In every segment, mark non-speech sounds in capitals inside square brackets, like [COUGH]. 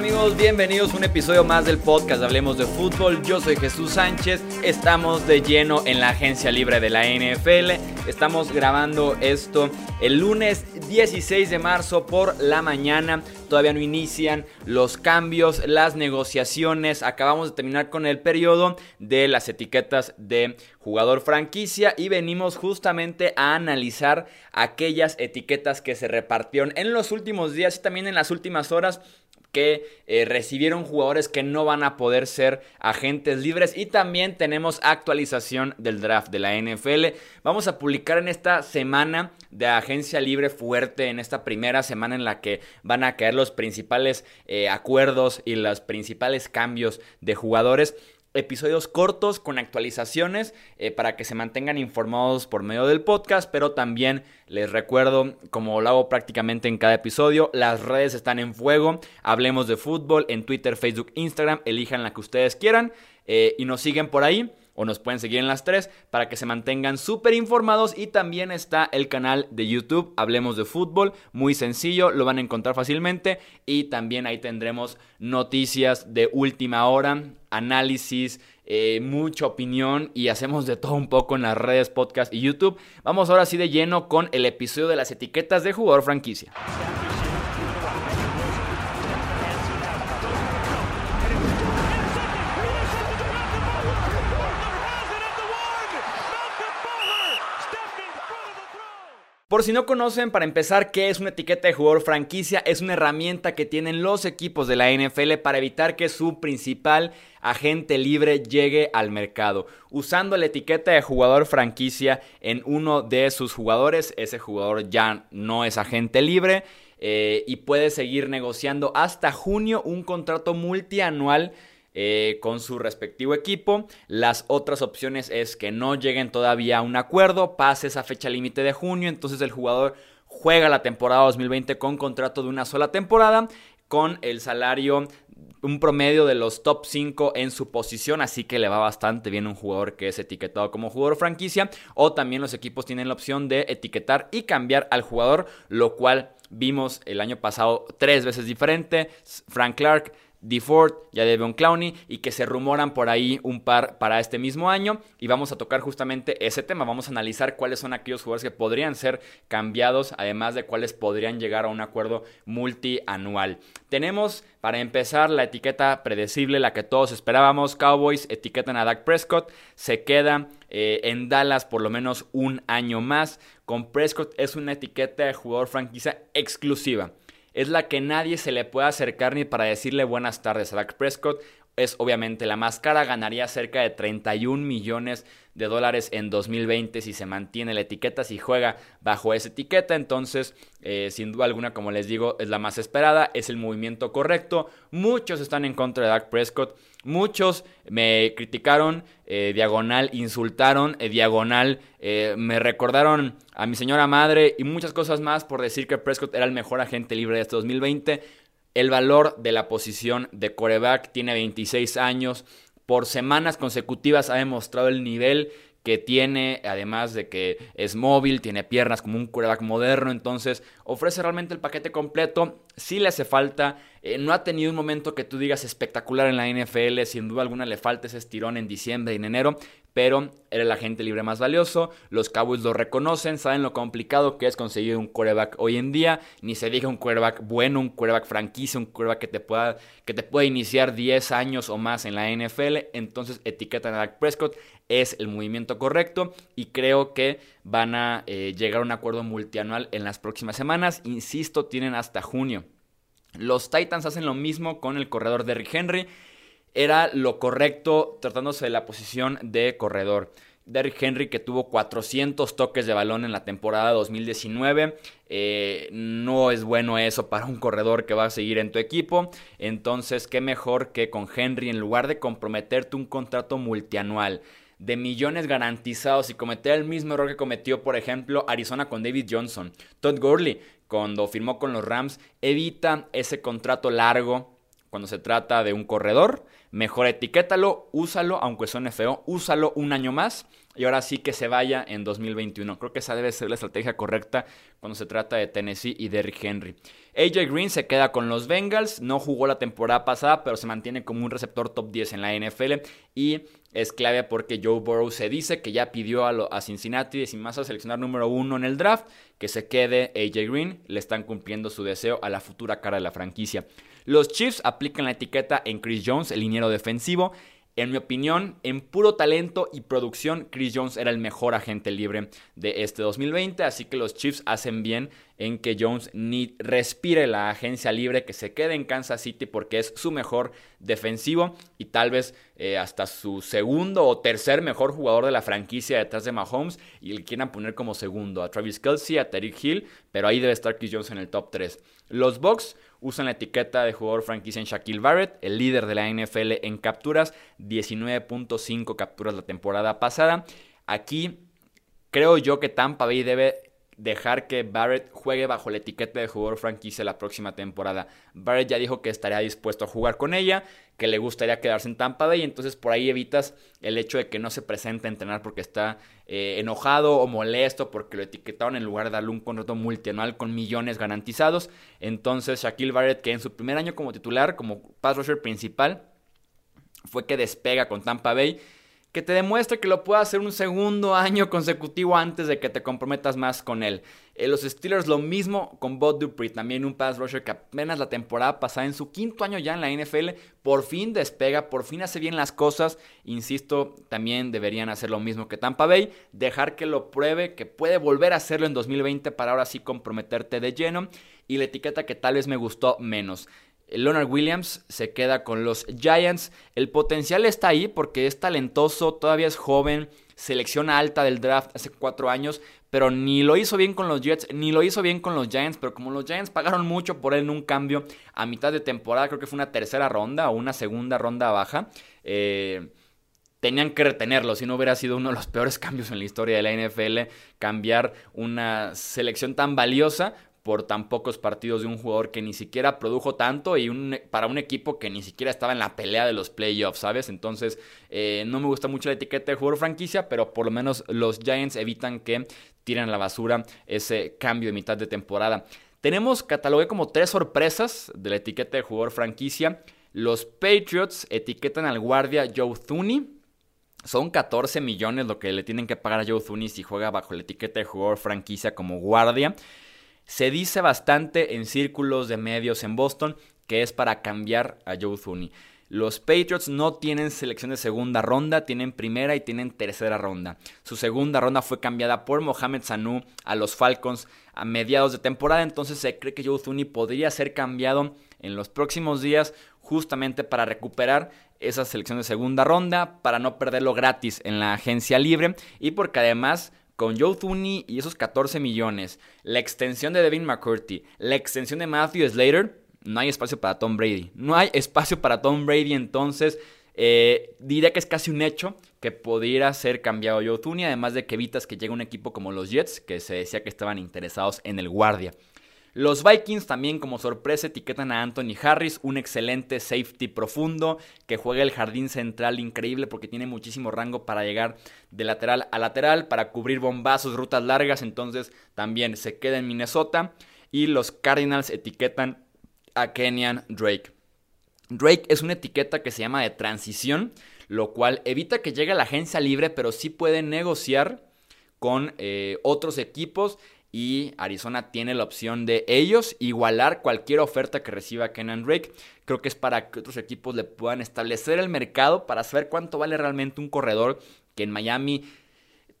amigos? Bienvenidos a un episodio más del podcast Hablemos de Fútbol. Yo soy Jesús Sánchez. Estamos de lleno en la agencia libre de la NFL. Estamos grabando esto el lunes 16 de marzo por la mañana. Todavía no inician los cambios, las negociaciones. Acabamos de terminar con el periodo de las etiquetas de jugador franquicia y venimos justamente a analizar aquellas etiquetas que se repartieron en los últimos días y también en las últimas horas que eh, recibieron jugadores que no van a poder ser agentes libres y también tenemos actualización del draft de la NFL. Vamos a publicar en esta semana de agencia libre fuerte, en esta primera semana en la que van a caer los principales eh, acuerdos y los principales cambios de jugadores episodios cortos con actualizaciones eh, para que se mantengan informados por medio del podcast, pero también les recuerdo, como lo hago prácticamente en cada episodio, las redes están en fuego, hablemos de fútbol en Twitter, Facebook, Instagram, elijan la que ustedes quieran eh, y nos siguen por ahí o nos pueden seguir en las tres para que se mantengan súper informados y también está el canal de YouTube Hablemos de Fútbol, muy sencillo, lo van a encontrar fácilmente y también ahí tendremos noticias de última hora, análisis, eh, mucha opinión y hacemos de todo un poco en las redes, podcast y YouTube. Vamos ahora sí de lleno con el episodio de las etiquetas de jugador franquicia. Por si no conocen, para empezar, ¿qué es una etiqueta de jugador franquicia? Es una herramienta que tienen los equipos de la NFL para evitar que su principal agente libre llegue al mercado. Usando la etiqueta de jugador franquicia en uno de sus jugadores, ese jugador ya no es agente libre eh, y puede seguir negociando hasta junio un contrato multianual eh, con su respectivo equipo. Las otras opciones es que no lleguen todavía a un acuerdo, pase esa fecha límite de junio, entonces el jugador juega la temporada 2020 con contrato de una sola temporada, con el salario un promedio de los top 5 en su posición, así que le va bastante bien un jugador que es etiquetado como jugador franquicia, o también los equipos tienen la opción de etiquetar y cambiar al jugador, lo cual vimos el año pasado tres veces diferente. Frank Clark DeFord, ya Devon Clowney y que se rumoran por ahí un par para este mismo año. Y vamos a tocar justamente ese tema, vamos a analizar cuáles son aquellos jugadores que podrían ser cambiados, además de cuáles podrían llegar a un acuerdo multianual. Tenemos para empezar la etiqueta predecible, la que todos esperábamos, Cowboys etiquetan a Dak Prescott, se queda eh, en Dallas por lo menos un año más, con Prescott es una etiqueta de jugador franquicia exclusiva es la que nadie se le puede acercar ni para decirle buenas tardes a Dak Prescott. Es obviamente la más cara, ganaría cerca de 31 millones de dólares en 2020 si se mantiene la etiqueta, si juega bajo esa etiqueta. Entonces, eh, sin duda alguna, como les digo, es la más esperada, es el movimiento correcto. Muchos están en contra de Dak Prescott. Muchos me criticaron, eh, diagonal, insultaron, eh, diagonal, me recordaron a mi señora madre y muchas cosas más por decir que Prescott era el mejor agente libre de este 2020. El valor de la posición de coreback tiene 26 años, por semanas consecutivas ha demostrado el nivel que tiene, además de que es móvil, tiene piernas como un quarterback moderno, entonces ofrece realmente el paquete completo. Si le hace falta, eh, no ha tenido un momento que tú digas espectacular en la NFL, sin duda alguna le falta ese estirón en diciembre y en enero, pero era el agente libre más valioso. Los Cowboys lo reconocen, saben lo complicado que es conseguir un quarterback hoy en día. Ni se diga un quarterback bueno, un quarterback franquicia, un quarterback que te pueda, que te pueda iniciar 10 años o más en la NFL. Entonces etiquetan a Dak Prescott, es el movimiento correcto y creo que van a eh, llegar a un acuerdo multianual en las próximas semanas. Insisto, tienen hasta junio. Los Titans hacen lo mismo con el corredor Derrick Henry era lo correcto tratándose de la posición de corredor. Derrick Henry que tuvo 400 toques de balón en la temporada 2019. Eh, no es bueno eso para un corredor que va a seguir en tu equipo. Entonces, qué mejor que con Henry en lugar de comprometerte un contrato multianual de millones garantizados y cometer el mismo error que cometió, por ejemplo, Arizona con David Johnson. Todd Gurley, cuando firmó con los Rams, evita ese contrato largo cuando se trata de un corredor mejor etiquétalo, úsalo, aunque suene feo, úsalo un año más y ahora sí que se vaya en 2021. Creo que esa debe ser la estrategia correcta cuando se trata de Tennessee y Derrick Henry. AJ Green se queda con los Bengals, no jugó la temporada pasada, pero se mantiene como un receptor top 10 en la NFL y es clave porque Joe Burrow se dice que ya pidió a, Cincinnati, sin más a seleccionar número uno en el draft, que se quede AJ Green, le están cumpliendo su deseo a la futura cara de la franquicia. Los Chiefs aplican la etiqueta en Chris Jones, el liniero defensivo. En mi opinión, en puro talento y producción, Chris Jones era el mejor agente libre de este 2020, así que los Chiefs hacen bien en que Jones ni respire la agencia libre, que se quede en Kansas City porque es su mejor defensivo y tal vez eh, hasta su segundo o tercer mejor jugador de la franquicia detrás de Mahomes y le quieran poner como segundo a Travis Kelsey, a Tariq Hill, pero ahí debe estar Chris Jones en el top 3. Los Bucks usan la etiqueta de jugador franquicia en Shaquille Barrett, el líder de la NFL en capturas, 19.5 capturas la temporada pasada. Aquí creo yo que Tampa Bay debe dejar que Barrett juegue bajo la etiqueta de jugador franquicia la próxima temporada. Barrett ya dijo que estaría dispuesto a jugar con ella, que le gustaría quedarse en Tampa Bay, entonces por ahí evitas el hecho de que no se presente a entrenar porque está eh, enojado o molesto porque lo etiquetaron en lugar de darle un contrato multianual con millones garantizados. Entonces Shaquille Barrett, que en su primer año como titular, como pass rusher principal, fue que despega con Tampa Bay que te demuestre que lo puede hacer un segundo año consecutivo antes de que te comprometas más con él. Eh, los Steelers lo mismo con Bob Dupree, también un pass rusher que apenas la temporada pasada, en su quinto año ya en la NFL, por fin despega, por fin hace bien las cosas. Insisto, también deberían hacer lo mismo que Tampa Bay, dejar que lo pruebe, que puede volver a hacerlo en 2020 para ahora sí comprometerte de lleno. Y la etiqueta que tal vez me gustó menos. Leonard Williams se queda con los Giants. El potencial está ahí porque es talentoso, todavía es joven, selección alta del draft hace cuatro años, pero ni lo hizo bien con los Jets, ni lo hizo bien con los Giants, pero como los Giants pagaron mucho por él en un cambio a mitad de temporada, creo que fue una tercera ronda o una segunda ronda baja, eh, tenían que retenerlo, si no hubiera sido uno de los peores [LAUGHS] cambios en la historia de la NFL, cambiar una selección tan valiosa por tan pocos partidos de un jugador que ni siquiera produjo tanto y para un equipo que ni siquiera estaba en la pelea de los playoffs, ¿sabes? Entonces, eh, no me gusta mucho la etiqueta de jugador franquicia, pero por lo menos los Giants evitan que tiren a la basura ese cambio de mitad de temporada. Tenemos, catalogué como tres sorpresas de la etiqueta de jugador franquicia. Los Patriots etiquetan al guardia Joe Thuney. Son 14 millones lo que le tienen que pagar a Joe Thuney si juega bajo la etiqueta de jugador franquicia como guardia. Se dice bastante en círculos de medios en Boston que es para cambiar a Joe Thuney. Los Patriots no tienen selección de segunda ronda, tienen primera y tienen tercera ronda. Su segunda ronda fue cambiada por Mohamed Sanu a los Falcons a mediados de temporada, entonces se cree que Joe Thuney podría ser cambiado en los próximos días justamente para recuperar esa selección de segunda ronda, para no perderlo gratis en la agencia libre y porque además con Joe Thuney y esos 14 millones, la extensión de Devin McCurdy, la extensión de Matthew Slater, no hay espacio para Tom Brady. No hay espacio para Tom Brady, entonces eh, diría que es casi un hecho que pudiera ser cambiado Joe Thuney, además de que evitas que llegue un equipo como los Jets, que se decía que estaban interesados en el guardia. Los Vikings también como sorpresa etiquetan a Anthony Harris, un excelente safety profundo que juega el jardín central increíble porque tiene muchísimo rango para llegar de lateral a lateral, para cubrir bombazos, rutas largas, entonces también se queda en Minnesota. Y los Cardinals etiquetan a Kenyan Drake. Drake es una etiqueta que se llama de transición, lo cual evita que llegue a la agencia libre, pero sí puede negociar con eh, otros equipos y Arizona tiene la opción de ellos igualar cualquier oferta que reciba Kenan Drake. Creo que es para que otros equipos le puedan establecer el mercado para saber cuánto vale realmente un corredor que en Miami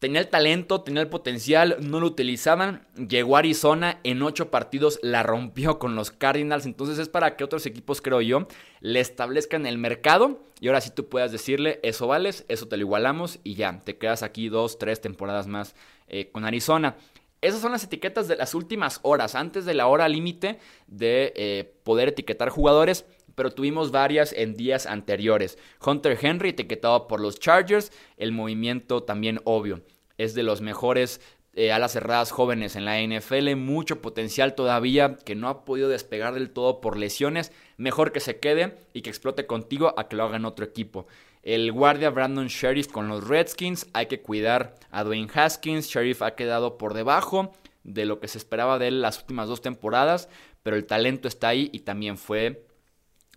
tenía el talento, tenía el potencial, no lo utilizaban. Llegó a Arizona en ocho partidos, la rompió con los Cardinals. Entonces es para que otros equipos, creo yo, le establezcan el mercado y ahora sí tú puedas decirle, eso vales, eso te lo igualamos y ya, te quedas aquí dos, tres temporadas más eh, con Arizona. Esas son las etiquetas de las últimas horas, antes de la hora límite de eh, poder etiquetar jugadores, pero tuvimos varias en días anteriores. Hunter Henry etiquetado por los Chargers, el movimiento también obvio. Es de los mejores eh, alas cerradas jóvenes en la NFL, mucho potencial todavía que no ha podido despegar del todo por lesiones. Mejor que se quede y que explote contigo a que lo haga en otro equipo. El guardia Brandon Sheriff con los Redskins, hay que cuidar a Dwayne Haskins. Sheriff ha quedado por debajo de lo que se esperaba de él las últimas dos temporadas, pero el talento está ahí y también fue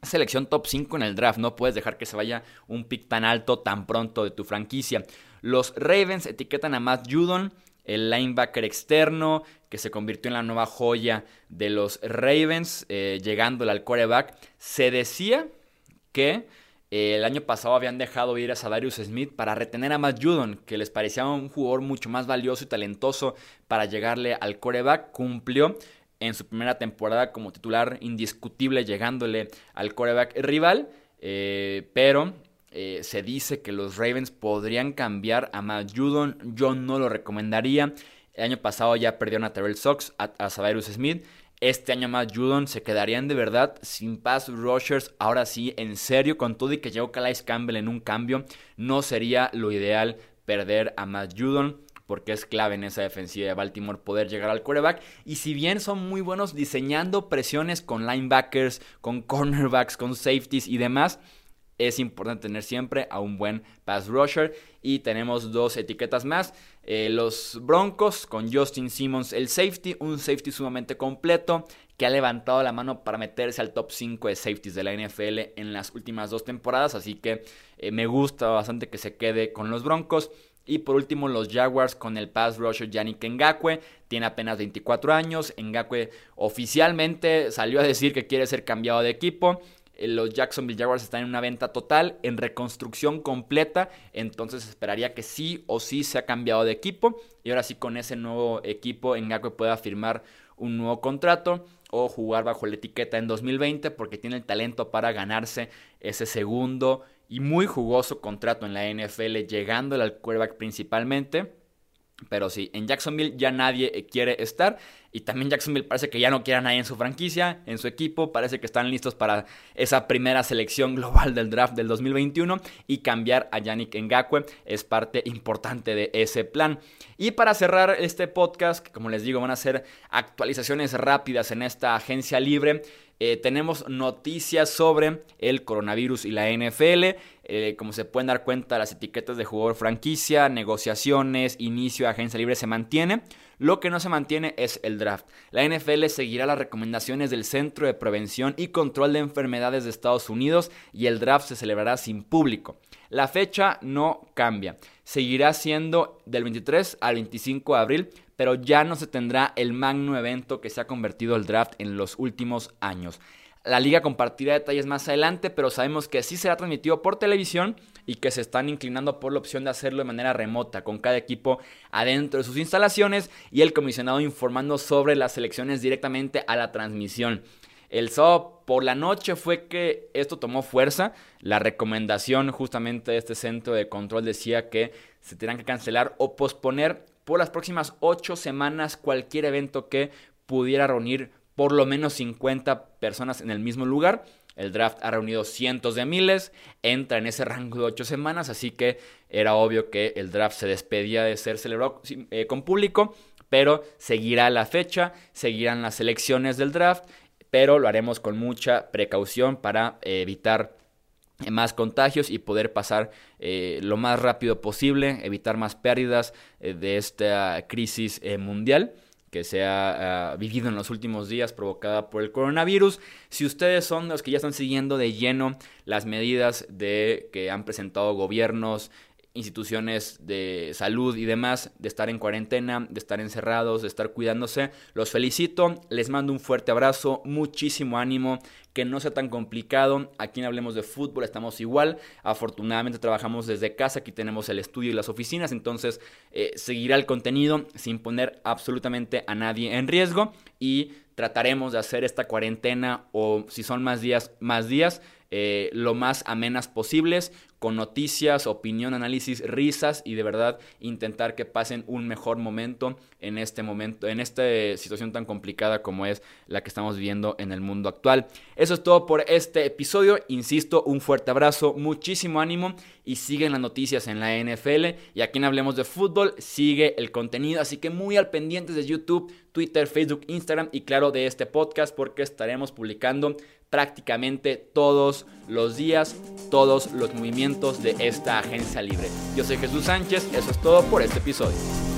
selección top 5 en el draft. No puedes dejar que se vaya un pick tan alto tan pronto de tu franquicia. Los Ravens etiquetan a Matt Judon el linebacker externo que se convirtió en la nueva joya de los Ravens, eh, llegando al quarterback. Se decía que el año pasado habían dejado ir a Sadarius Smith para retener a Matt Judon, que les parecía un jugador mucho más valioso y talentoso para llegarle al quarterback. Cumplió en su primera temporada como titular indiscutible, llegándole al quarterback rival, eh, pero eh, se dice que los Ravens podrían cambiar a Matt Judon. Yo no lo recomendaría. El año pasado ya perdieron a Terrell Sox, a, a Smith. Este año Matt Judon se quedarían de verdad sin pass rushers. Ahora sí, en serio, con todo y que llegó Calais Campbell en un cambio, no sería lo ideal perder a Matt Judon porque es clave en esa defensiva de Baltimore poder llegar al quarterback. Y si bien son muy buenos diseñando presiones con linebackers, con cornerbacks, con safeties y demás, es importante tener siempre a un buen pass rusher. Y tenemos dos etiquetas más. Eh, los Broncos con Justin Simmons, el safety, un safety sumamente completo que ha levantado la mano para meterse al top 5 de safeties de la NFL en las últimas dos temporadas. Así que eh, me gusta bastante que se quede con los Broncos. Y por último, los Jaguars con el pass rusher Yannick Ngakwe. Tiene apenas 24 años. Ngakwe oficialmente salió a decir que quiere ser cambiado de equipo. Eh, los Jacksonville Jaguars están en una venta total, en reconstrucción completa, entonces esperaría que sí o sí se ha cambiado de equipo y ahora sí con ese nuevo equipo Ngakwe pueda firmar un nuevo contrato o jugar bajo la etiqueta en 2020 porque tiene el talento para ganarse ese segundo y muy jugoso contrato en la NFL llegando al quarterback principalmente. Pero sí, en Jacksonville ya nadie eh, quiere estar. Y también Jacksonville parece que ya no quiere nadie en su franquicia, en su equipo. Parece que están listos para esa primera selección global del draft del 2021. Y cambiar a Yannick Ngakwe es parte importante de ese plan. Y para cerrar este podcast, que como les digo, van a ser actualizaciones rápidas en esta agencia libre. Eh, tenemos noticias sobre el coronavirus y la NFL. Eh, como se pueden dar cuenta, las etiquetas de jugador franquicia, negociaciones, inicio de agencia libre se mantiene. Lo que no se mantiene es el draft. La NFL seguirá las recomendaciones del Centro de Prevención y Control de Enfermedades de Estados Unidos y el draft se celebrará sin público. La fecha no cambia. Seguirá siendo del 23 al 25 de abril, pero ya no se tendrá el magno evento que se ha convertido el draft en los últimos años. La liga compartirá detalles más adelante, pero sabemos que sí será transmitido por televisión y que se están inclinando por la opción de hacerlo de manera remota, con cada equipo adentro de sus instalaciones y el comisionado informando sobre las selecciones directamente a la transmisión. El sábado por la noche fue que esto tomó fuerza. La recomendación justamente de este centro de control decía que se tendrán que cancelar o posponer por las próximas ocho semanas cualquier evento que pudiera reunir por lo menos 50 personas en el mismo lugar. El draft ha reunido cientos de miles, entra en ese rango de ocho semanas, así que era obvio que el draft se despedía de ser celebrado eh, con público, pero seguirá la fecha, seguirán las elecciones del draft, pero lo haremos con mucha precaución para evitar más contagios y poder pasar eh, lo más rápido posible, evitar más pérdidas eh, de esta crisis mundial que se ha vivido en los últimos días provocada por el coronavirus. Si ustedes son los que ya están siguiendo de lleno las medidas de que han presentado gobiernos, instituciones de salud y demás, de estar en cuarentena, de estar encerrados, de estar cuidándose. Los felicito, les mando un fuerte abrazo, muchísimo ánimo, que no sea tan complicado. Aquí en Hablemos de Fútbol estamos igual. Afortunadamente trabajamos desde casa, aquí tenemos el estudio y las oficinas, entonces eh, seguirá el contenido sin poner absolutamente a nadie en riesgo y trataremos de hacer esta cuarentena o si son más días, más días, eh, lo más amenas posibles con noticias, opinión, análisis, risas y de verdad intentar que pasen un mejor momento en este momento, en esta situación tan complicada como es la que estamos viviendo en el mundo actual. Eso es todo por este episodio. Insisto, un fuerte abrazo, muchísimo ánimo y siguen las noticias en la NFL. Y aquí en Hablemos de Fútbol sigue el contenido, así que muy al pendiente de YouTube, Twitter, Facebook, Instagram y claro de este podcast porque estaremos publicando prácticamente todos los días, todos los movimientos de esta agencia libre. Yo soy Jesús Sánchez, eso es todo por este episodio.